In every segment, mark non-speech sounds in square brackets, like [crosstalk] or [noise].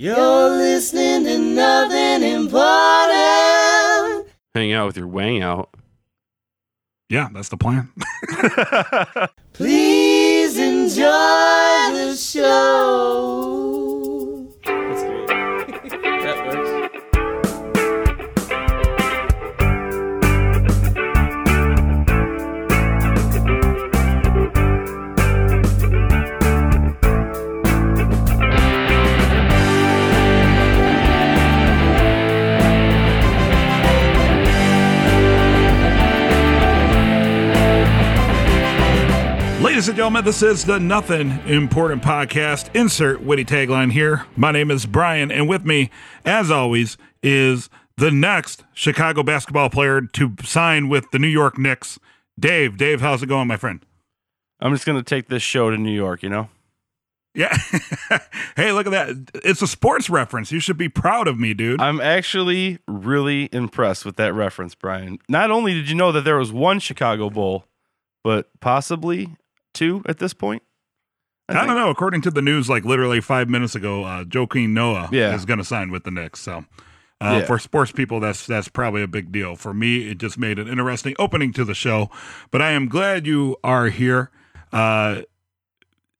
You're listening to nothing important. Hang out with your wang out. Yeah, that's the plan. [laughs] [laughs] Please enjoy the show. Ladies and gentlemen, this is the Nothing Important Podcast. Insert witty tagline here. My name is Brian, and with me, as always, is the next Chicago basketball player to sign with the New York Knicks, Dave. Dave, how's it going, my friend? I'm just gonna take this show to New York. You know. Yeah. [laughs] hey, look at that. It's a sports reference. You should be proud of me, dude. I'm actually really impressed with that reference, Brian. Not only did you know that there was one Chicago Bull, but possibly two at this point. I, don't know. According to the news, like literally five minutes ago, uh, Joakim Noah Yeah. is going to sign with the Knicks. So, uh, Yeah. for sports people, that's that's probably a big deal. For me, it just made an interesting opening to the show. But I am glad you are here. Uh,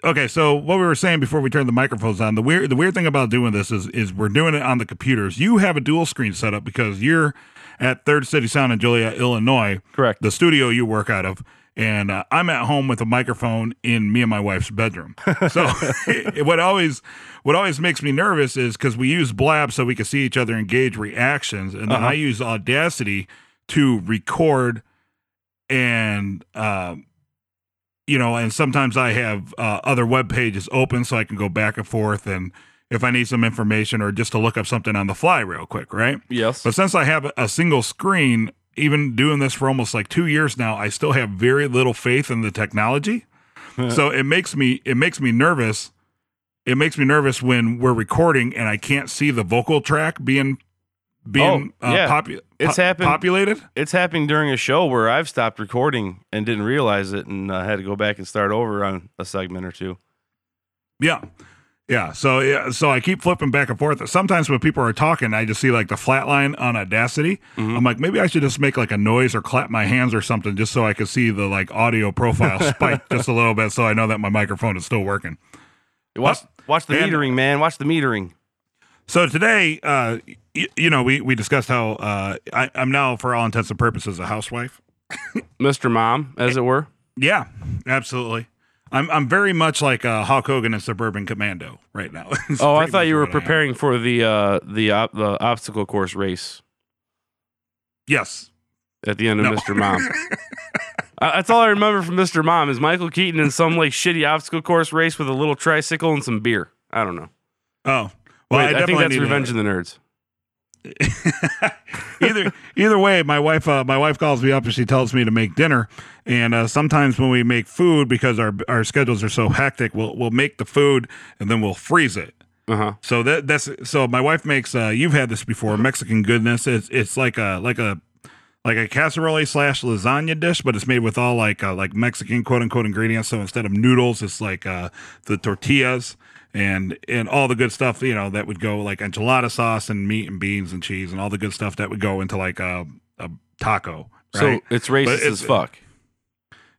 okay, so what we were saying before we turned the microphones on, the weird the weird thing about doing this is is we're doing it on the computers. You have a dual screen setup because you're at Third City Sound in Joliet, Illinois Correct. the studio you work out of and uh, i'm at home with a microphone in me and my wife's bedroom so [laughs] [laughs] what always what always makes me nervous is because we use blab so we can see each other and gauge reactions and then Uh-huh. i use audacity to record and um you know and sometimes i have uh, other web pages open so i can go back and forth and if i need some information or just to look up something on the fly real quick right Yes. but since I have a single screen, even doing this for almost like two years now, I still have very little faith in the technology. [laughs] so it makes me it makes me nervous. It makes me nervous when we're recording and I can't see the vocal track being being Oh, yeah. uh, popu- It's po- happened- populated. it's happening during a show where I've stopped recording and didn't realize it, and uh, had to go back and start over on a segment or two. Yeah. Yeah. So yeah, so I keep flipping back and forth. Sometimes when people are talking, I just see like the flat line on Audacity. I'm like, maybe I should just make like a noise or clap my hands or something just so I can see the like audio profile [laughs] spike just a little bit so I know that my microphone is still working. Watch, watch the and- metering, man. Watch the metering. So today, uh, y- you know, we, we discussed how uh, I, I'm now, for all intents and purposes, a housewife. Mr. Mom, as it were. Yeah, absolutely. I'm I'm very much like uh, Hulk Hogan in Suburban Commando right now. [laughs] Oh, I thought you were I preparing for the uh, the op- the obstacle course race Yes. at the end of No. Mr. Mom. [laughs] Uh, that's all I remember from Mr. Mom is Michael Keaton in some like shitty obstacle course race with a little tricycle and some beer. I don't know. Oh, Wait, well, I, think that's Revenge of the Nerds. [laughs] either either way, my wife uh, my wife calls me up and she tells me to make dinner. And uh, sometimes when we make food, because our our schedules are so hectic, we'll we'll make the food and then we'll freeze it. Uh huh. So that that's so my wife makes. Uh, you've had this before, Mexican goodness. It's it's like a like a like a casserole slash lasagna dish, but it's made with all like uh, like Mexican quote unquote ingredients. So instead of noodles, it's like uh, the tortillas and and all the good stuff. You know that would go like enchilada sauce and meat and beans and cheese and all the good stuff that would go into like a, a taco. So it's racist But as fuck.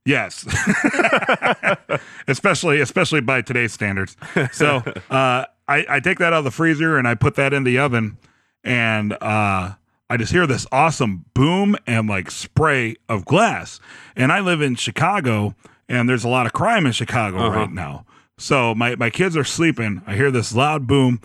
Yes, [laughs] especially especially by today's standards. So [laughs] uh, I, I take that out of the freezer and I put that in the oven, and uh, I just hear this awesome boom and like spray of glass. And I live in Chicago, and there's a lot of crime in Chicago Uh-huh. right now. So my my kids are sleeping. I hear this loud boom,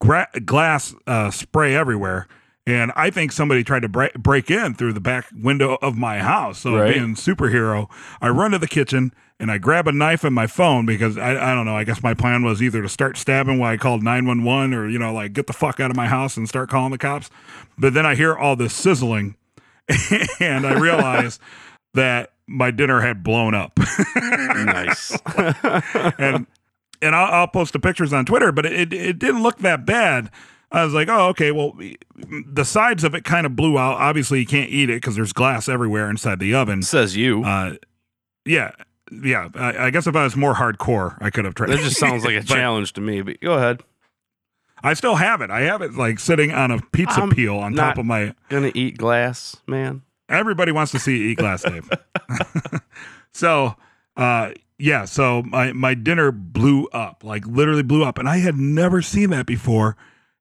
gra- glass uh, spray everywhere. And I think somebody tried to break, break in through the back window of my house. So Right. being superhero, I run to the kitchen and I grab a knife and my phone because I, I don't know. I guess my plan was either to start stabbing while I called 911 or, you know, like get the fuck out of my house and start calling the cops. But then I hear all this sizzling [laughs] and I realize that my dinner had blown up. nice. [laughs] and and I'll, I'll post the pictures on Twitter, but it it didn't look that bad. I was like, oh, okay. Well, the sides of it kind of blew out. Obviously, you can't eat it because there's glass everywhere inside the oven. Says you. Uh, yeah, yeah. I, I guess if I was more hardcore, I could have tried. that just sounds like a [laughs] challenge to me. But go ahead. I still have it. I have it like sitting on a pizza I'm peel on top of my. Gonna eat glass, man. Everybody wants to see eat glass, Dave. [laughs] so, uh, yeah. So my my dinner blew up, like literally blew up, and I had never seen that before,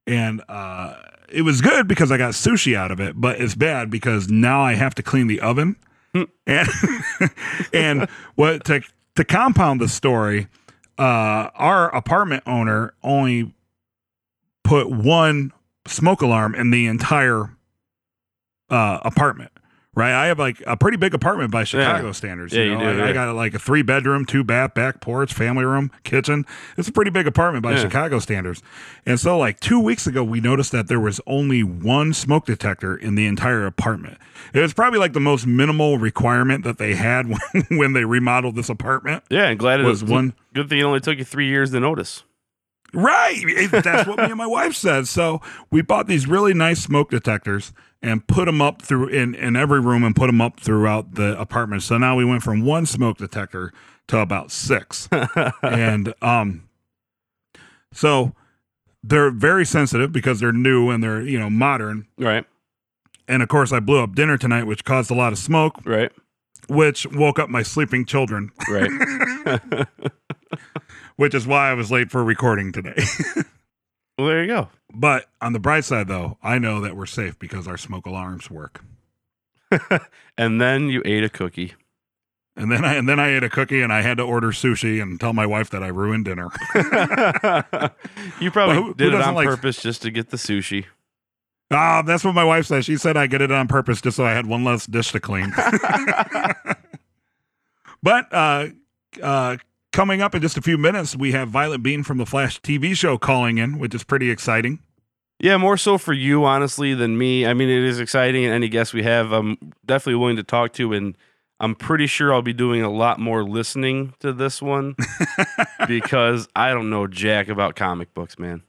and uh, it was good because I got sushi out of it, but it's bad because now I have to clean the oven, and [laughs] and what to to compound the story, uh, our apartment owner only put one smoke alarm in the entire uh, apartment. Right, I have like a pretty big apartment by Chicago standards. Yeah, you you know, do, I, I got like a three bedroom, two bath, back porch, family room, kitchen. It's a pretty big apartment by Yeah. Chicago standards. And so, like two weeks ago, we noticed that there was only one smoke detector in the entire apartment. It was probably like the most minimal requirement that they had when, [laughs] when they remodeled this apartment. Yeah, and glad it Was was one- Good thing it only took you three years to notice. Right. That's what me and my wife said. So we bought these really nice smoke detectors and put them up through in, in every room and put them up throughout the apartment. So now we went from one smoke detector to about six. [laughs] and um so they're very sensitive because they're new and they're, you know, modern. Right, And of course I blew up dinner tonight, which caused a lot of smoke, right, which woke up my sleeping children, right. [laughs] [laughs] which is why I was late for recording today. [laughs] well, there you go. But on the bright side, though, I know that we're safe because our smoke alarms work. [laughs] And then you ate a cookie. And then I and then I ate a cookie and I had to order sushi and tell my wife that I ruined dinner. [laughs] you probably who- who did it on like- purpose just to get the sushi. Ah, that's what my wife said. She said I did it on purpose just so I had one less dish to clean. but uh, uh, coming up in just a few minutes, we have Violet Beane from the Flash TV show calling in, which is pretty exciting. Yeah, more so for you, honestly, than me. I mean, it is exciting, and any guest we have, I'm definitely willing to talk to, and I'm pretty sure I'll be doing a lot more listening to this one [laughs] because I don't know jack about comic books, man.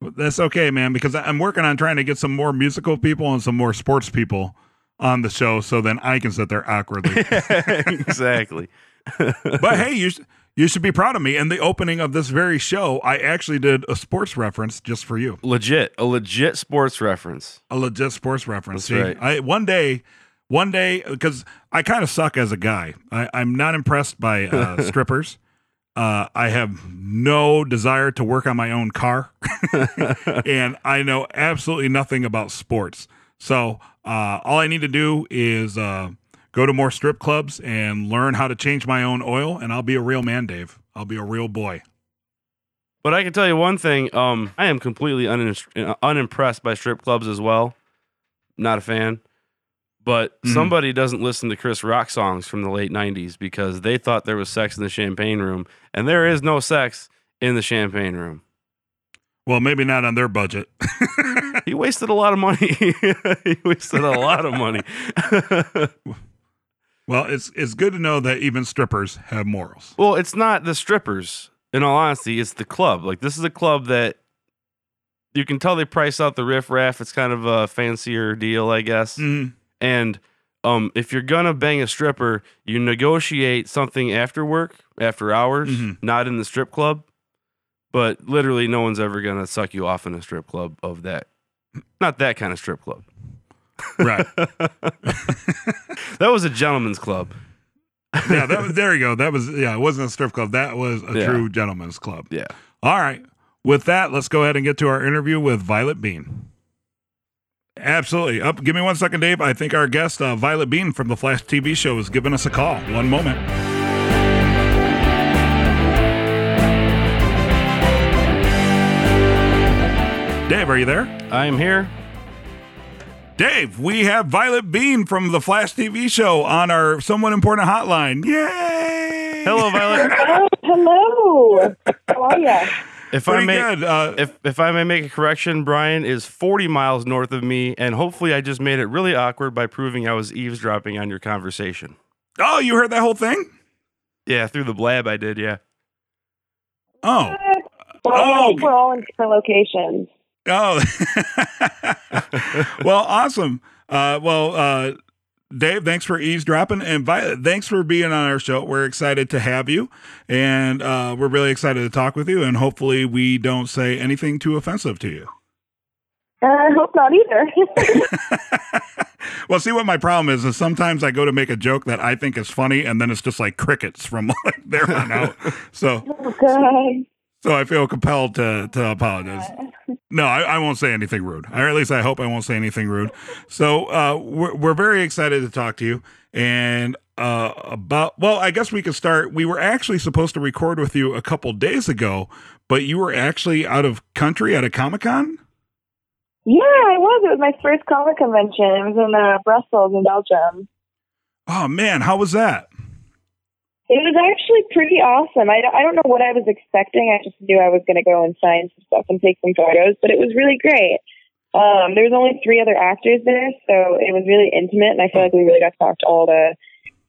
That's okay, man, because I'm working on trying to get some more musical people and some more sports people on the show so then I can sit there awkwardly. [laughs] exactly. But hey, you sh- you should be proud of me. In the opening of this very show, I actually did a sports reference just for you, legit, a legit sports reference. a legit sports reference. That's See, right. I one day, one day, because I kind of suck as a guy. I, I'm not impressed by uh, [laughs] strippers. Uh, I have no desire to work on my own car, [laughs] and I know absolutely nothing about sports. So uh, all I need to do is uh, go to more strip clubs and learn how to change my own oil, and I'll be a real man, Dave. I'll be a real boy. But I can tell you one thing: um, I am completely unin- unimpressed by strip clubs as well. Not a fan. But Mhm. somebody doesn't listen to Chris Rock songs from the late '90s because they thought there was sex in the champagne room, and there is no sex in the champagne room. Well, maybe not on their budget. [laughs] He wasted a lot of money. [laughs] he wasted a lot of money. [laughs] well, it's it's good to know that even strippers have morals. well, it's not the strippers. In all honesty, it's the club. Like this is a club that you can tell they price out the riff raff. It's kind of a fancier deal, I guess. Mhm. And um, if you're gonna bang a stripper, you negotiate something after work, after hours, Mhm. not in the strip club. But literally, no one's ever gonna suck you off in a strip club of that. Not that kind of strip club. Right. [laughs] That was a gentleman's club. yeah, that was, there you go. That was yeah, it wasn't a strip club. That was a Yeah. true gentleman's club. Yeah. All right. With that, let's go ahead and get to our interview with Violet Beane. Absolutely. Up, give me one second, Dave. I think our guest, uh, Violet Beane from the Flash TV show, is giving us a call. One moment. Dave, are you there? I am here. Dave, we have Violet Beane from the Flash TV show on our somewhat important hotline. Yay! Hello, Violet. [laughs] Oh, hello. How are you? If I may, good. Uh, if if I may make a correction, Brian is 40 miles north of me, and hopefully, I just made it really awkward by proving I was eavesdropping on your conversation. oh, you heard that whole thing? Yeah, through the blab, I did. Yeah. Oh. Well, Oh. We're all in different locations. Oh, [laughs] well, awesome. Uh, well, uh, Dave, thanks for eavesdropping, and Violet, thanks for being on our show. We're excited to have you, and uh, we're really excited to talk with you. And hopefully, we don't say anything too offensive to you. Uh, I hope not either. [laughs] well, see what my problem is is sometimes I go to make a joke that I think is funny, and then it's just like crickets from [laughs] like there on out. So, so I feel compelled to to apologize. No, I, I won't say anything rude, or at least I hope I won't say anything rude. So, uh, we're we're very excited to talk to you, and uh, about well, I guess we could start. We were actually supposed to record with you a couple days ago, but you were actually out of country at a Comic Con. Yeah, I was. It was my first comic convention. It was in uh, Brussels in Belgium. Oh man, how was that? It was actually pretty awesome. I, I don't know what I was expecting. I just knew I was going to go and sign some stuff and take some photos, but it was really great. Um, there was only three other actors there, so it was really intimate, and I feel like we really got to talk to all the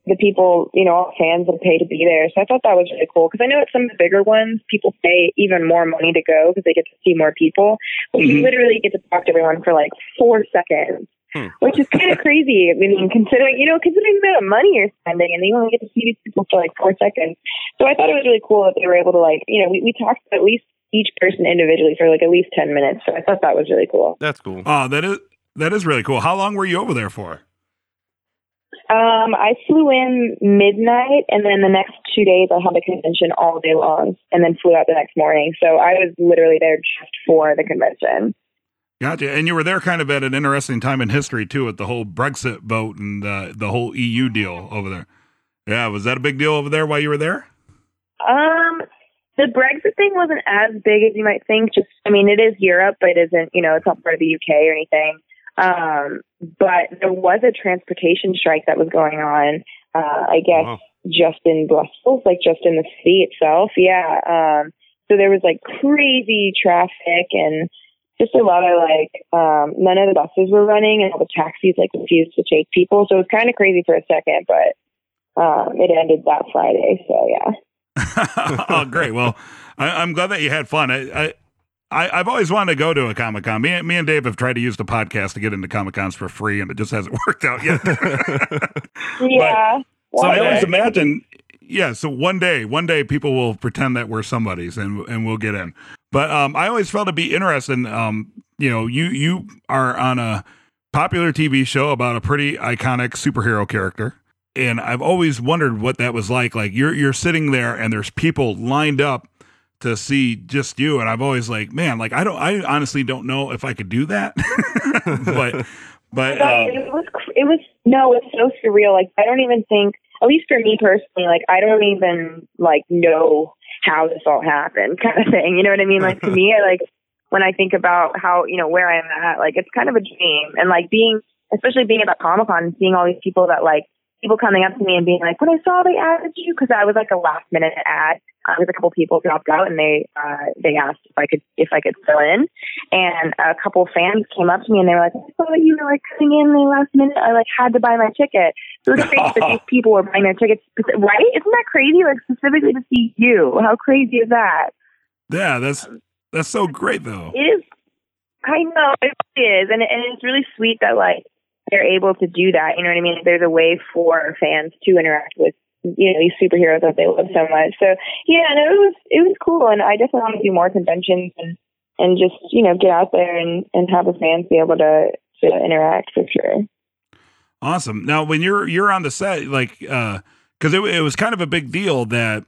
the people, you know, all fans that pay to be there. So I thought that was really cool because I know at some of the bigger ones, people pay even more money to go because they get to see more people. But you Mhm. literally get to talk to everyone for like four seconds, Hmm. which is kind of crazy. I mean, considering, you know, considering the amount of money you're spending and you only get to see these people for like four seconds. So I thought it was really cool that they were able to like, you know, we, we talked to at least each person individually for like at least 10 minutes. So I thought that was really cool. That's cool. Oh, that is that is really cool. How long were you over there for? Um, I flew in midnight, and then the next two days I had the convention all day long, and then flew out the next morning. So I was literally there just for the convention. Gotcha. And you were there kind of at an interesting time in history too, with the whole Brexit vote and uh, the whole EU deal over there. Yeah, was that a big deal over there while you were there? Um, the Brexit thing wasn't as big as you might think. Just, I mean, it is Europe, but it isn't. You know, it's not part of the UK or anything. Um, but there was a transportation strike that was going on. Uh, I guess Wow. just in Brussels, like just in the city itself. Yeah. Um, so there was like crazy traffic and just a lot of like, um, none of the buses were running and all the taxis like refused to take people. So it was kind of crazy for a second, but, um, it ended that Friday. So yeah. [laughs] [laughs] oh, great. Well, I, I'm glad that you had fun. I, I, I, I've always wanted to go to a Comic Con. Me, and- me and Dave have tried to use the podcast to get into Comic Cons for free, and it just hasn't [laughs] worked out yet. Yeah. So I always imagine, yeah. So one day, one day, people will pretend that we're somebody's, and and we'll get in. But um, I always felt to be interesting. Um, you know, you you are on a popular TV show about a pretty iconic superhero character, and I've always wondered what that was like. Like you're you're sitting there, and there's people lined up to see just you, and I've always like, man, like I don't, I honestly don't know if I could do that, [laughs] but but. Uh, it was it was no it's so surreal like i don't even think at least for me personally like i don't even like know how this all happened [laughs] kind of thing you know what i mean? Like to me I, like when i think about how you know where i'm at like it's kind of a dream. And like being especially being at comic con and seeing all these people that like people coming up to me and being like when i saw they added you because i was like a last minute ad uh, there was a couple people dropped out and they uh they asked if i could if i could fill in and a couple fans came up to me and they were like, I saw you were like coming in the last minute. I like had to buy my ticket. So it was crazy that these [laughs] people were buying their tickets, right? Isn't that crazy? Like specifically to see you. How crazy is that? yeah, that's that's so great though. It is. I know it really is, and and it's really sweet that like they're able to do that. You know what I mean? There's a way for fans to interact with you know these superheroes that they love so much. So yeah, no, it was it was cool, and I definitely want to do more conventions and and just you know get out there and and have the fans be able to to interact for sure. Awesome. Now, when you're you're on the set, like, because it, it was kind of a big deal that,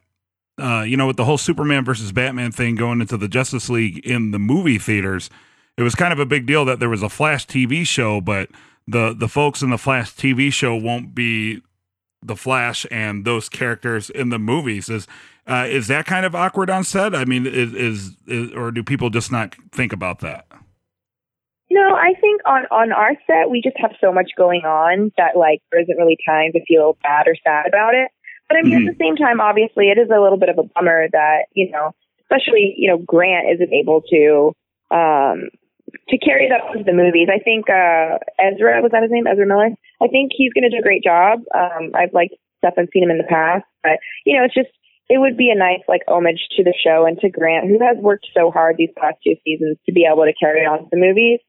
uh, you know, with the whole Superman versus Batman thing going into the Justice League in the movie theaters, it was kind of a big deal that there was a Flash TV show, but the the folks in the Flash TV show won't be the Flash and those characters in the movies. Is uh, is that kind of awkward on set? I mean, is, is is or do people just not think about that? No, I think on on our set we just have so much going on that like there isn't really time to feel bad or sad about it. But I mean, at the same time, obviously, it is a little bit of a bummer that you know, especially you know, Grant isn't able to um to carry that to the movies. I think uh Ezra was that his name, Ezra Miller. I think he's going to do a great job. Um, I've liked stuff and seen him in the past, but you know, it's just it would be a nice like homage to the show and to Grant, who has worked so hard these past two seasons to be able to carry on to the movies.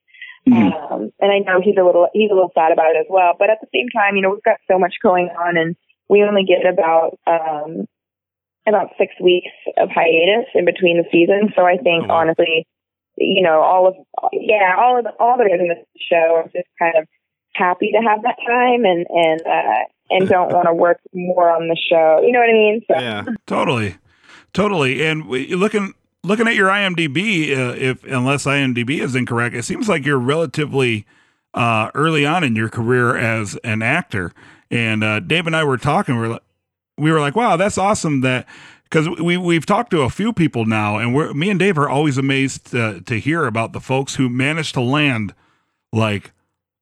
Um, and I know he's a little he's a little sad about it as well. But at the same time, you know, we've got so much going on, and we only get about um, about six weeks of hiatus in between the seasons. So I think Oh, wow. honestly, you know, all of yeah, all of the, all the guys in the show are just kind of happy to have that time and and uh, and don't want to work more on the show. You know what I mean? So Yeah. Totally, totally. And we, looking looking at your IMDb, uh, if unless IMDb is incorrect, it seems like you're relatively uh, early on in your career as an actor. And uh, Dave and I were talking. We were like, we were like, wow, that's awesome that. Because we we've talked to a few people now, and we're me and Dave are always amazed to, to hear about the folks who managed to land like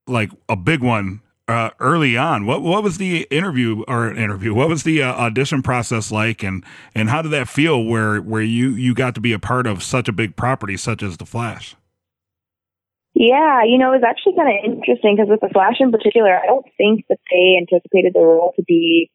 like a big one uh, early on. What what was the interview or interview? What was the uh, audition process like, and and how did that feel? Where where you you got to be a part of such a big property such as the Flash? Yeah, you know, it was actually kind of interesting because with the Flash in particular, I don't think that they anticipated the role to be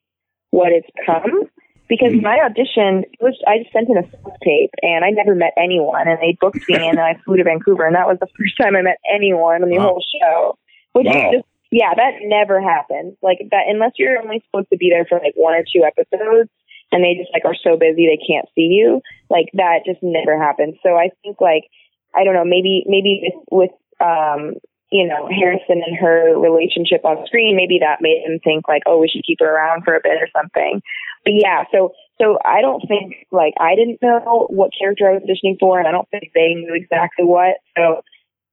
what it's become. Because my audition it was, I just sent in a self tape, and I never met anyone, and they booked me, and I flew to Vancouver, and that was the first [laughs] time I met anyone on the Wow. whole show. Which Wow. is just, yeah, that never happens. Like that, unless you're only supposed to be there for like one or two episodes, and they just like are so busy they can't see you. Like that just never happens. So I think like I don't know, maybe maybe with, with um you know Harrison and her relationship on screen, maybe that made him think like, oh, we should keep her around for a bit or something. But yeah, so so I don't think like I didn't know what character I was auditioning for, and I don't think they knew exactly what. So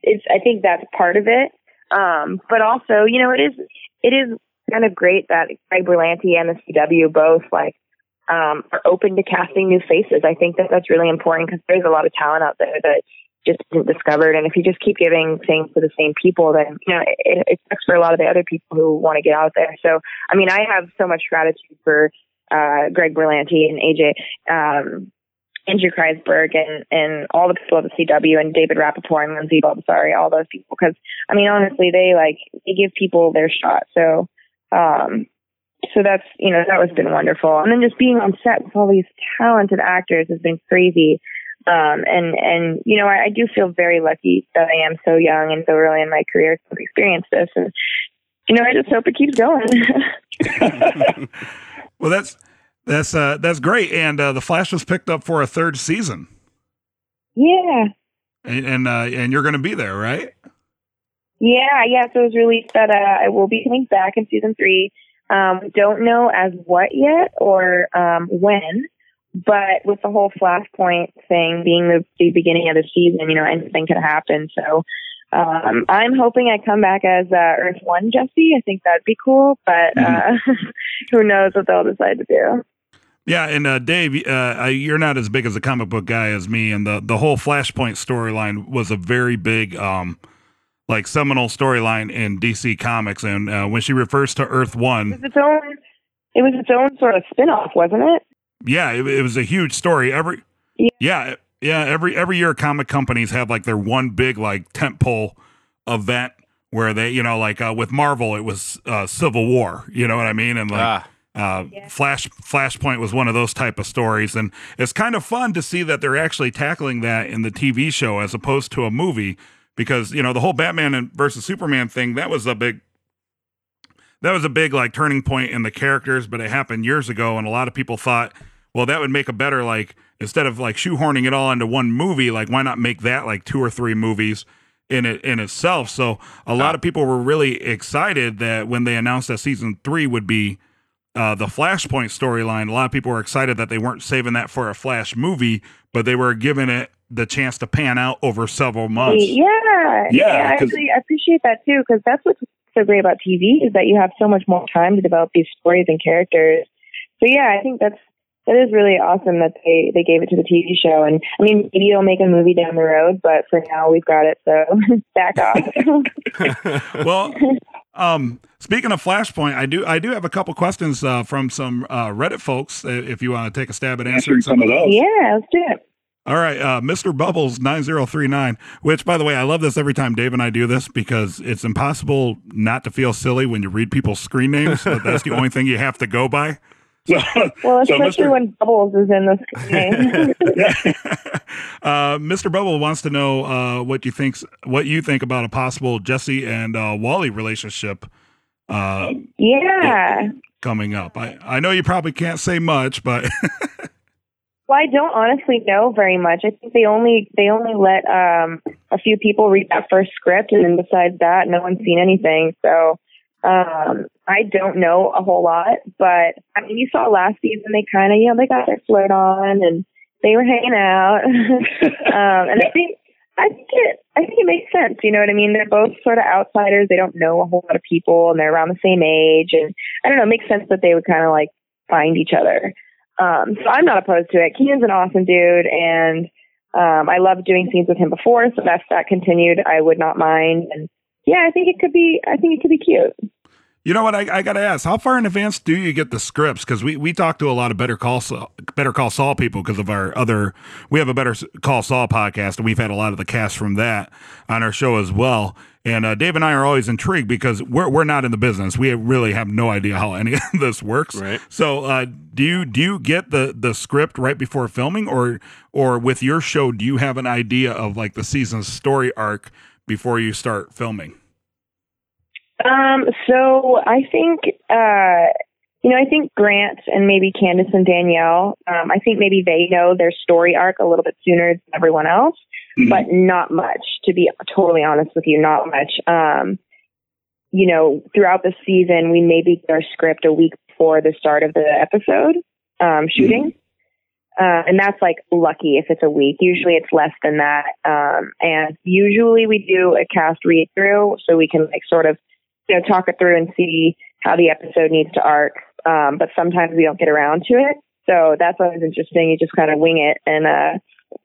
it's I think that's part of it. Um, but also, you know, it is it is kind of great that Greg Berlanti and the CW both like um, are open to casting new faces. I think that that's really important because there's a lot of talent out there that just discovered. And if you just keep giving things to the same people, then you know it, it sucks for a lot of the other people who want to get out there. So, I mean, I have so much gratitude for uh, Greg Berlanti and AJ. Um, Andrew Kreisberg and, and all the people at the CW and David Rapaport and Lindsay Baldasare, all those people. Because I mean, honestly, they like they give people their shot. So, um, so that's you know that was been wonderful. And then just being on set with all these talented actors has been crazy. Um, and and you know I, I do feel very lucky that I am so young and so early in my career to experience this. And you know I just hope it keeps going. [laughs] [laughs] Well, that's that's uh, that's great. And uh, the Flash was picked up for a third season, yeah. and and, uh, and you're going to be there, right? Yeah, yeah. So it was released that uh, I will be coming back in season three. Um, don't know as what yet or um, when, but with the whole Flashpoint thing being the, the beginning of the season, you know, anything could happen. So um, I'm hoping I come back as uh, Earth One Jesse. I think that'd be cool, but uh, [laughs] who knows what they'll decide to do. Yeah, and uh, Dave, uh, you're not as big as a comic book guy as me, and the the whole Flashpoint storyline was a very big, um, like seminal storyline in DC Comics. And uh, when she refers to Earth It One, was its own. It was its own sort of spin-off, wasn't it? Yeah, it, it was a huge story. Every Yeah. yeah, yeah, every every year comic companies have like their one big like tentpole event where they, you know, like uh, with Marvel, it was uh, Civil War. You know what I mean? And like. ah, Uh, Yeah. Flash Flashpoint was one of those type of stories, and it's kind of fun to see that they're actually tackling that in the TV show as opposed to a movie. Because you know the whole Batman and versus Superman thing that was a big that was a big like turning point in the characters, but it happened years ago, and a lot of people thought, well, that would make a better like instead of like shoehorning it all into one movie, like why not make that like two or three movies in it in itself? So a lot of people were really excited that when they announced that season three would be uh, the Flashpoint storyline. A lot of people were excited that they weren't saving that for a Flash movie, but they were giving it the chance to pan out over several months. Yeah, Yeah, yeah. I 'cause- actually I appreciate that too because that's what's so great about TV is that you have so much more time to develop these stories and characters. So yeah, I think that's that is really awesome that they they gave it to the TV show. And I mean, maybe you'll make a movie down the road, but for now we've got it. So [laughs] back off. [laughs] [laughs] well, um, speaking of Flashpoint, I do I do have a couple questions uh, from some uh, Reddit folks. uh, If you want to take a stab at answering some of those. yeah, let's do it. All right, uh, Mr. Bubbles nine zero three nine. Which, by the way, I love this every time Dave and I do this because it's impossible not to feel silly when you read people's screen names. but that's the only thing you have to go by. So, [laughs] Well, so especially Mr. when Bubbles is in this [laughs] game. [laughs] uh, Mr. Bubble wants to know uh, what you thinks what you think about a possible Jesse and uh, Wally relationship uh, yeah. coming up. I, I know you probably can't say much, but Well, I don't honestly know very much. I think they only they only let um a few people read that first script, and then besides that, no one's seen anything. So um I don't know a whole lot. But I mean, you saw last season they kind of you know they got their flirt on and they were hanging out, [laughs] um, and I think. I think it. I think it makes sense. You know what I mean? They're both sort of outsiders. They don't know a whole lot of people, and they're around the same age. And I don't know. It makes sense that they would kind of like find each other. Um, so I'm not opposed to it. Keiynan's an awesome dude, and um, I loved doing scenes with him before. So if that continued, I would not mind. And yeah, I think it could be. I think it could be cute. You know what? I, I got to ask, how far in advance do you get the scripts? Because we, we talk to a lot of Better Call Saul, Better Call Saul people because of our other. We have a Better Call Saul podcast, and we've had a lot of the cast from that on our show as well. And uh, Dave and I are always intrigued because we're we're not in the business. We really have no idea how any of [laughs] this works. Right. So, uh, do you do you get the the script right before filming, or or with your show, do you have an idea of like the season's story arc before you start filming? Um, so I think, uh, you know, I think Grant and maybe Candice and Danielle, um, I think maybe they know their story arc a little bit sooner than everyone else, but not much, to be totally honest with you, not much. Um, you know, throughout the season, we maybe get our script a week before the start of the episode, um, shooting. Uh, and that's like lucky if it's a week. Usually it's less than that. Um, and usually we do a cast read through so we can like sort of you know, talk it through and see how the episode needs to arc. Um, but sometimes we don't get around to it. So that's always interesting. You just kind of wing it and, uh,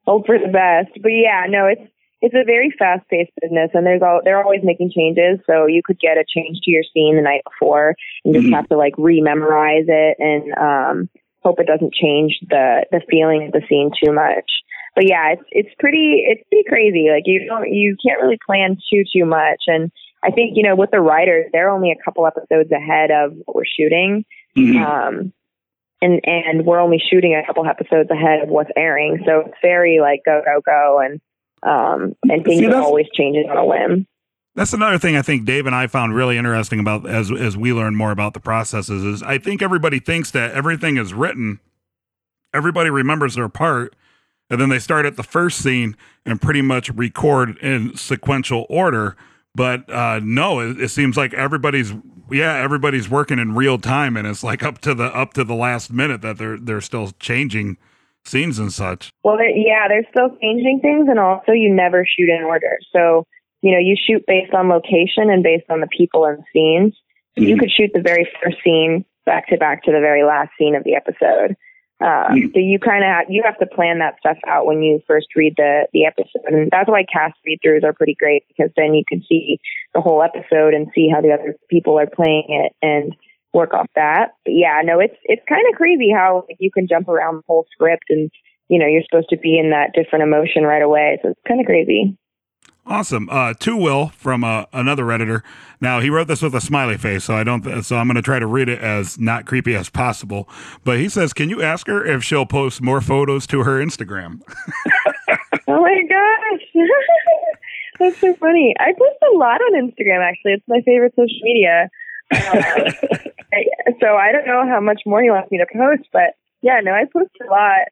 hope for the best. But yeah, no, it's, it's a very fast paced business and there's all, they're always making changes. So you could get a change to your scene the night before and just have to like re-memorize it and, um, hope it doesn't change the, the feeling of the scene too much. But yeah, it's, it's pretty, it's pretty crazy. Like you don't, you can't really plan too, too much. And, I think, you know, with the writers, they're only a couple episodes ahead of what we're shooting. Um, and, and we're only shooting a couple episodes ahead of what's airing. So it's very like go, go, go. And, um, and things See, are always changing on a whim. That's another thing I think Dave and I found really interesting about as as we learn more about the processes is I think everybody thinks that everything is written, everybody remembers their part, and then they start at the first scene and pretty much record in sequential order. But uh, no, it, it seems like everybody's yeah everybody's working in real time, and it's like up to the up to the last minute that they're they're still changing scenes and such. Well, they're, yeah, they're still changing things. And also you never shoot in order. So, you know, you shoot based on location and based on the people and scenes. So you could shoot the very first scene back to back to the very last scene of the episode. Uh, So you kind of have, you have to plan that stuff out when you first read the the episode, and that's why cast read throughs are pretty great because then you can see the whole episode and see how the other people are playing it and work off that. But yeah, no, it's it's kind of crazy how like, you can jump around the whole script and you know you're supposed to be in that different emotion right away. So it's kind of crazy. Awesome. Uh, to Will from uh, another redditor. Now he wrote this with a smiley face, so I don't. Th- so I'm going to try to read it as not creepy as possible. But he says, "Can you ask her if she'll post more photos to her Instagram?" [laughs] Oh my gosh. [laughs] That's so funny. I post a lot on Instagram, actually. It's my favorite social media. [laughs] I- so I don't know how much more he wants me to post, but yeah, no, I post a lot.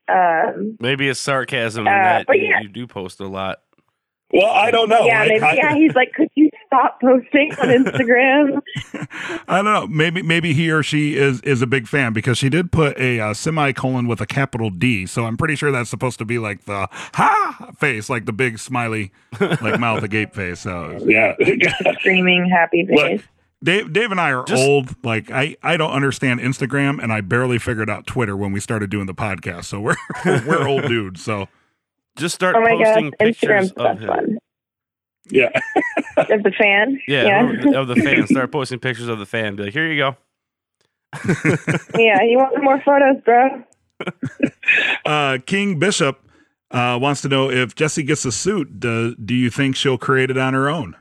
Um, Maybe it's sarcasm in Uh, that but you, yeah. you do post a lot. Well, I don't know. yeah, maybe, I- yeah, he's like, could you stop posting on [laughs] Instagram? I don't know. Maybe maybe he or she is is a big fan because she did put a uh, semicolon with a capital D. So I'm pretty sure that's supposed to be like the ha face, like the big smiley, like mouth agape face. So [laughs] Yeah. Screaming happy face. Look, Dave, Dave and I are Just- old. Like I, I don't understand Instagram, and I barely figured out Twitter when we started doing the podcast. So we're [laughs] we're old dudes. So Just start Oh my gosh, posting pictures Instagram's of him. fun. yeah. [laughs] Of the fan? Yeah, Of, of the fan. Start posting pictures of the fan. Be like, here you go. [laughs] yeah, you want more photos, bro? [laughs] uh, King Bishop uh, wants to know if Jesse gets a suit. Do, do you think she'll create it on her own?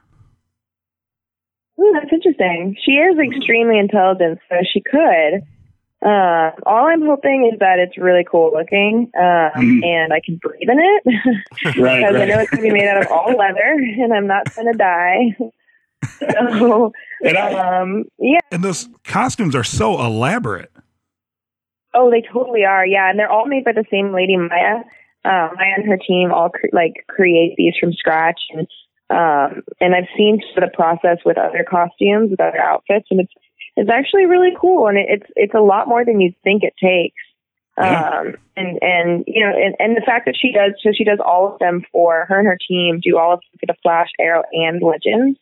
Ooh, that's interesting. She is extremely intelligent, so she could. Uh, all I'm hoping is that it's really cool looking, um, Mhm. and I can breathe in it [laughs] [laughs] Right, because I know it's gonna be made out of all leather, and I'm not gonna die. [laughs] so, And I, um, yeah. And those costumes are so elaborate. Oh, they totally are. Yeah, and they're all made by the same lady, Maya. Uh, Maya and her team all cre- like create these from scratch, and um, and I've seen the process with other costumes, with other outfits, and it's it's actually really cool, and it, it's it's a lot more than you'd think it takes. Yeah. Um, and and you know, and, and the fact that she does so she does all of them for her and her team do all of them for the Flash, Arrow, and Legends.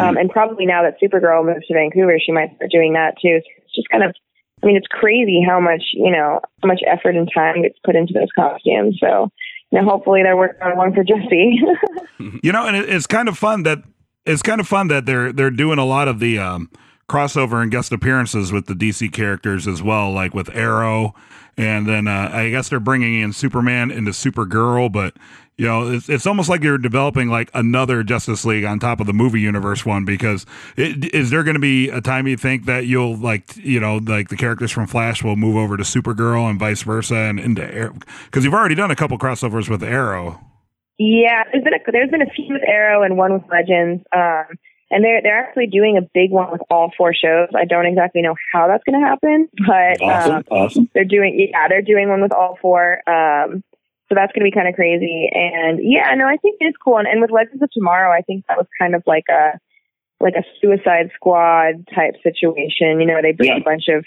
Um, and probably now that Supergirl moves to Vancouver, she might start doing that too. So it's just kind of, I mean, it's crazy how much, you know, how much effort and time gets put into those costumes. So, you know, hopefully they're working on one for Jesse. [laughs] You know, and it, it's kind of fun that it's kind of fun that they're they're doing a lot of the um, crossover and guest appearances with the DC characters as well, like with Arrow, and then uh, I guess they're bringing in Superman into Supergirl, but. You know, it's, it's almost like you're developing like another Justice League on top of the movie universe one because it, is there going to be a time you think that you'll like you know like the characters from Flash will move over to Supergirl and vice versa and into Arrow because you've already done a couple crossovers with Arrow. yeah, there's been a, there's been a few with Arrow and one with Legends. Um, and they're they're actually doing a big one with all four shows. I don't exactly know how that's going to happen, but awesome, um, awesome. they're doing yeah they're doing one with all four. Um, so that's going to be kind of crazy. And yeah, no, I think it is cool. And, and with Legends of Tomorrow, I think that was kind of like a like a Suicide Squad type situation. You know, they bring Yeah. a bunch of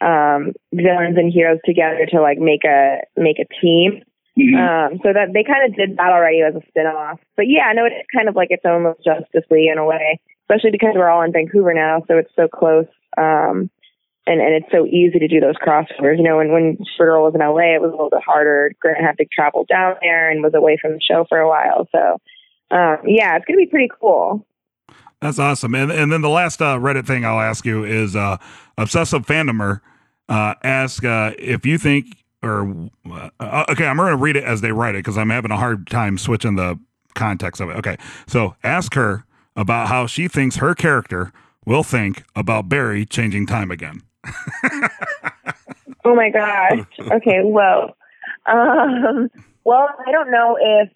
um, villains and heroes together to like make a make a team. Mhm. Um, so that they kind of did that already as a spin-off. But yeah, no, it's kind of like its own little Justice League in a way, especially because we're all in Vancouver now, so it's so close. Um, and, and it's so easy to do those crossovers. You know, when, when Supergirl was in LA, it was a little bit harder. Grant had to travel down there and was away from the show for a while. So, um, yeah, it's going to be pretty cool. That's awesome. And and then the last uh, Reddit thing I'll ask you is uh, obsessive fandomer uh, ask uh, if you think or uh, okay, I'm going to read it as they write it because I'm having a hard time switching the context of it. Okay, so ask her about how she thinks her character will think about Barry changing time again. Oh my gosh. Okay, well, um, well, I don't know if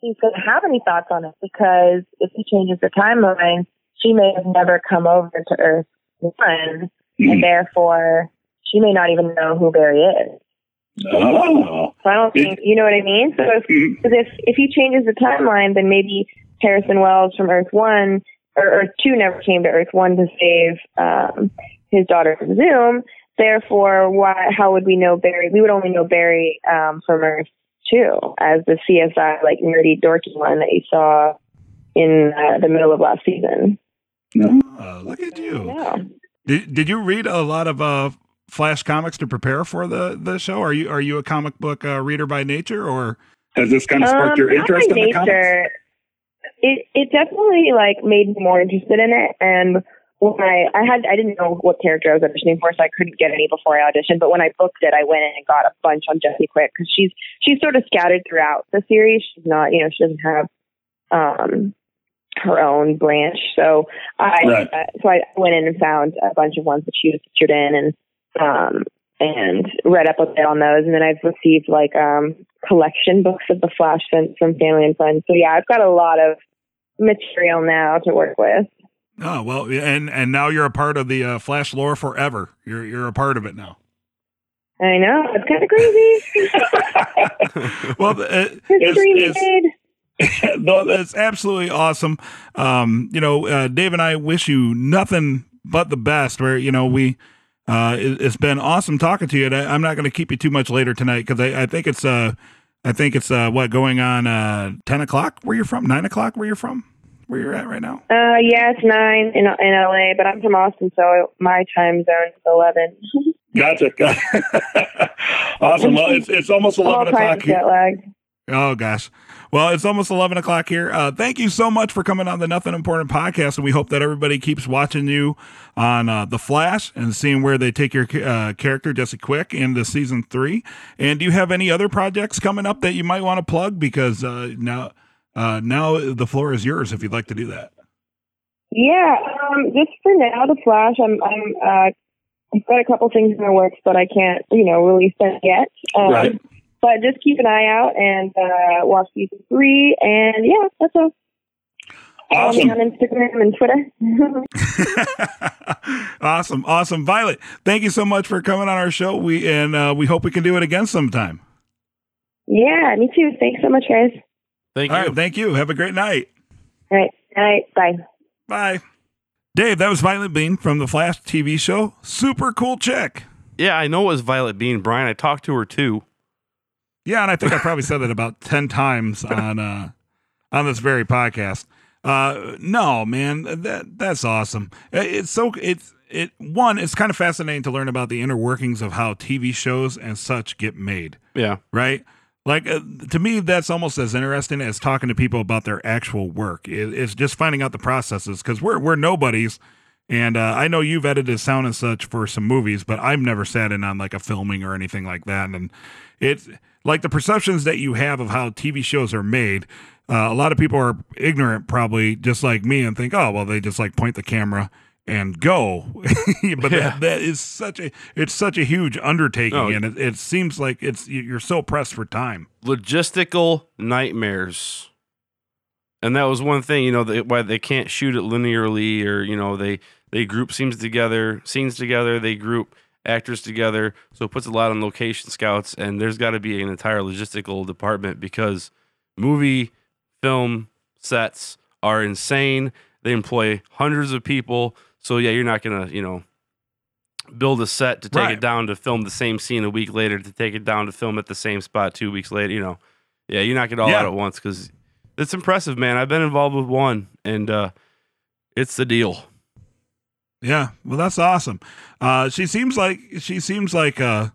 she's going to have any thoughts on it because if he changes the timeline, she may have never come over to Earth one, and therefore she may not even know who Barry is. Oh, So I don't think you know what I mean. So if Mhm. 'cause if if he changes the timeline, then maybe Harrison Wells from Earth One or Earth Two never came to Earth One to save um, his daughter from Zoom. Therefore, why? How would we know Barry? We would only know Barry um, from Earth Two as the CSI like nerdy dorky one that you saw in uh, the middle of last season. Uh, look at you. Yeah. Did, did you read a lot of uh, Flash comics to prepare for the, the show? Are you are you a comic book uh, reader by nature or? has this kind of sparked your Um, not interest in the comics? It it definitely like made me more interested in it. And when I I had I didn't know what character I was auditioning for, so I couldn't get any before I auditioned. But when I booked it, I went in and got a bunch on Jesse Quick because she's she's sort of scattered throughout the series. She's not you know she doesn't have um her own branch. So I Right. uh, so I went in and found a bunch of ones that she was featured in and um and read up a bit on those and then I've received like um collection books of the Flash from, from family and friends. So yeah, I've got a lot of material now to work with. Oh well, and and now you're a part of the uh, Flash lore forever. You're you're a part of it now. I know it's kind of crazy. [laughs] [laughs] Well, uh, it's- made. [laughs] no, that's absolutely awesome. Um, you know, uh, Dave and I wish you nothing but the best. Where you know we, uh, it, it's been awesome talking to you. And I, I'm not going to keep you too much later tonight because I, I think it's uh, I think it's uh, what going on uh, ten o'clock where you're from, nine o'clock where you're from, where you're at right now. Uh, yeah, it's nine in in LA, but I'm from Austin, so my time zone is eleven. [laughs] Gotcha. [laughs] awesome. Well, it's it's almost All eleven o'clock. jet lag. Oh gosh. Well, it's almost 11 o'clock here. Uh, thank you so much for coming on the Nothing Important podcast. And we hope that everybody keeps watching you on uh, The Flash and seeing where they take your uh, character, Jesse Quick, into season three. And do you have any other projects coming up that you might want to plug? Because uh, now, uh, now the floor is yours if you'd like to do that. Yeah, um, just for now, the Flash. I'm I'm uh, I've got a couple things in the works, but I can't, you know, release them yet. Um, Right. But just keep an eye out and uh, watch season three. And yeah, that's all. Follow me Awesome. on Instagram and Twitter. [laughs] [laughs] awesome, awesome, Violet. Thank you so much for coming on our show. We and uh, we hope we can do it again sometime. yeah, me too. Thanks so much, guys. Thank All you. right, thank you. Have a great night. All right. All right. Bye. Bye. Dave, that was Violet Beane from the Flash TV show. Super cool chick. yeah, I know it was Violet Beane, Brian. I talked to her too. Yeah, and I think I probably said that about ten times on uh, on this very podcast. Uh, no, man, that that's awesome. It's so it's it one. It's kind of fascinating to learn about the inner workings of how TV shows and such get made. Yeah. right? Like uh, to me, that's almost as interesting as talking to people about their actual work. It, it's just finding out the processes because we're we're nobodies, and uh, I know you've edited sound and such for some movies, but I've never sat in on like a filming or anything like that. And it's like the perceptions that you have of how TV shows are made. Uh, a lot of people are ignorant, probably just like me, and think, oh, well, they just like point the camera and go. [laughs] but Yeah. that, that is such a it's such a huge undertaking, No. and it, it seems like it's you're so pressed for time. Logistical nightmares. And that was one thing, you know, they, why they can't shoot it linearly, or you know, they they group scenes together, scenes together, they group actors together, so it puts a lot on location scouts. And there's got to be an entire logistical department because movie film sets are insane. They employ hundreds of people, so yeah, you're not gonna, you know, build a set to take Right. it down to film the same scene a week later to take it down to film at the same spot two weeks later. You know, yeah, you knock it all Yeah. out at once because it's impressive, man. I've been involved with one, and uh, it's the deal. Yeah, well, that's awesome. Uh, she seems like she seems like uh,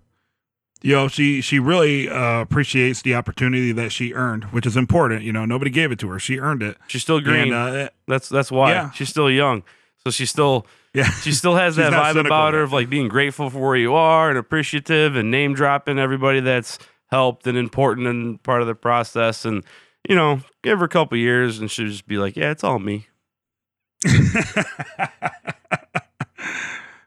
you know, she she really uh, appreciates the opportunity that she earned, which is important. You know, nobody gave it to her; she earned it. She's still green. And uh, that's that's why yeah. she's still young. So she still yeah, she still has [laughs] that vibe cynical about her of like being grateful for where you are and appreciative and name dropping everybody that's helped and important and part of the process. And you know, give her a couple years and she'll just be like, yeah, it's all me. [laughs]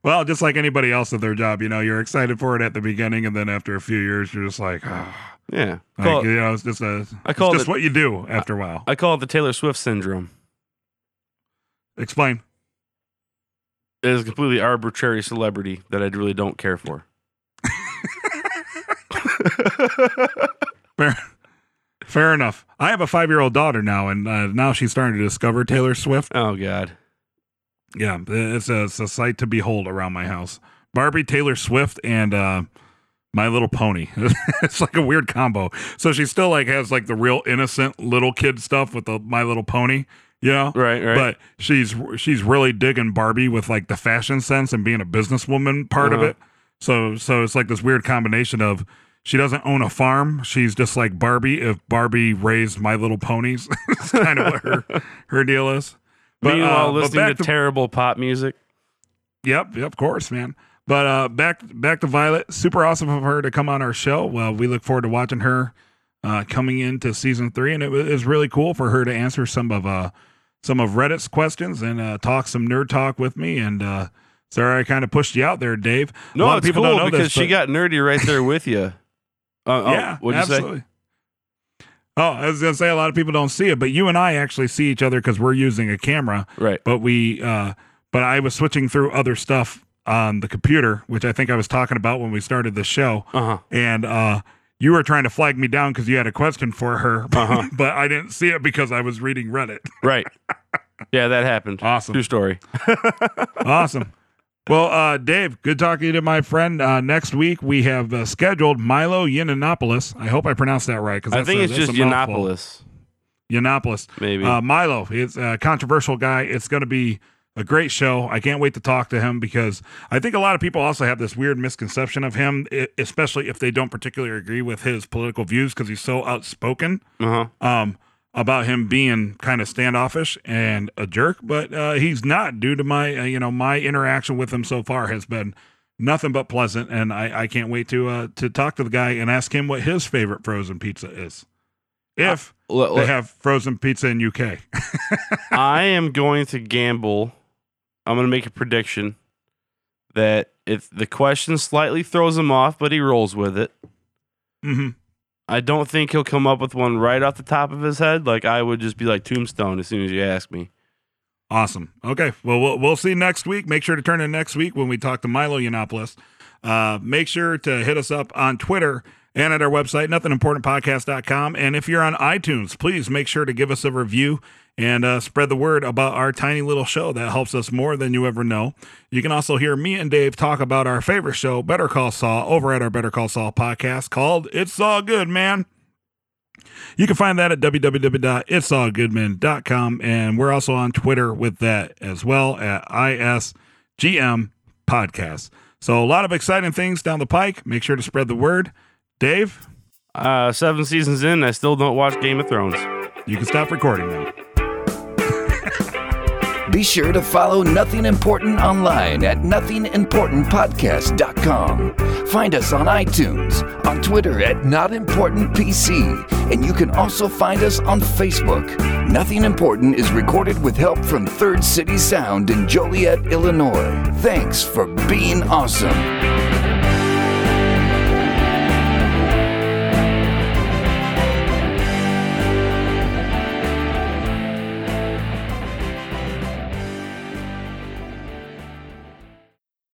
well, just like anybody else at their job, you know, you're excited for it at the beginning, and then after a few years, you're just like, ah, Yeah. like, Call it- you know, it's just a, I it's just it- what you do after a while. I call it the Taylor Swift syndrome. Explain. It is a completely arbitrary celebrity that I really don't care for. [laughs] Fair, fair enough. I have a five year old daughter now, and uh, now she's starting to discover Taylor Swift. Oh God. Yeah, it's a, it's a sight to behold around my house. Barbie, Taylor Swift, and uh, My Little Pony. [laughs] it's like a weird combo. So she still like has like the real innocent little kid stuff with the My Little Pony, you know. Right, right. But she's she's really digging Barbie with like the fashion sense and being a businesswoman part of Uh-huh. it. So so it's like this weird combination of she doesn't own a farm. She's just like Barbie if Barbie raised My Little Ponies. [laughs] it's kind of what her [laughs] her deal is. But, Meanwhile, uh, listening back to, terrible pop music. Yep, yep, of course, man. But uh, back back to Violet. Super awesome of her to come on our show. Well, we look forward to watching her uh, coming into season three, and it was, really cool for her to answer some of uh, some of Reddit's questions and uh, talk some nerd talk with me. And uh, sorry, I kind of pushed you out there, Dave. No, a lot it's of people cool don't know because this, she got nerdy right there with you. [laughs] Uh, yeah, oh, what'd you say? Oh, I was gonna say a lot of people don't see it, but you and I actually see each other because we're using a camera. Right. but we uh but I was switching through other stuff on the computer, which I think I was talking about when we started the show, Uh huh. and uh you were trying to flag me down because you had a question for her, [laughs] Uh-huh. but I didn't see it because I was reading Reddit. Right. Yeah, that happened. [laughs] Awesome. True story. [laughs] awesome. Well, uh, Dave, good talking to my friend. Uh, next week we have uh, scheduled Milo Yiannopoulos. I hope I pronounced that right. Cause I think a- it's just. Yiannopoulos, Yiannopoulos. maybe. Uh, Milo, it's a controversial guy. It's going to be a great show. I can't wait to talk to him because I think a lot of people also have this weird misconception of him, especially if they don't particularly agree with his political views because he's so outspoken uh huh. um, about him being kind of standoffish and a jerk. But uh, he's not. Due to my, uh, you know, my interaction with him so far has been nothing but pleasant, and I, I can't wait to uh, to talk to the guy and ask him what his favorite frozen pizza is. If L- they have frozen pizza in UK. [laughs] I am going to gamble. I'm going to make a prediction that if the question slightly throws him off, but he rolls with it. hmm I don't think he'll come up with one right off the top of his head. Like I would just be like Tombstone as soon as you ask me. Awesome. Okay. Well, we'll we'll see next week. Make sure to turn in next week when we talk to Milo Yiannopoulos. Uh, make sure to hit us up on Twitter and at our website, nothingimportantpodcast.com. And if you're on iTunes, please make sure to give us a review and uh, spread the word about our tiny little show. That helps us more than you ever know. You can also hear me and Dave talk about our favorite show, Better Call Saul, over at our Better Call Saul podcast called It's All Good, Man. You can find that at www.itsallgoodman.com. And we're also on Twitter with that as well at ISGM Podcast. So a lot of exciting things down the pike. Make sure to spread the word. Dave, Uh, seven seasons in, I still don't watch Game of Thrones. you can stop recording now. Be sure to follow Nothing Important online at nothingimportantpodcast.com. Find us on iTunes, on Twitter at NotImportantPC, and you can also find us on Facebook. Nothing Important is recorded with help from Third City Sound in Joliet, Illinois. Thanks for being awesome.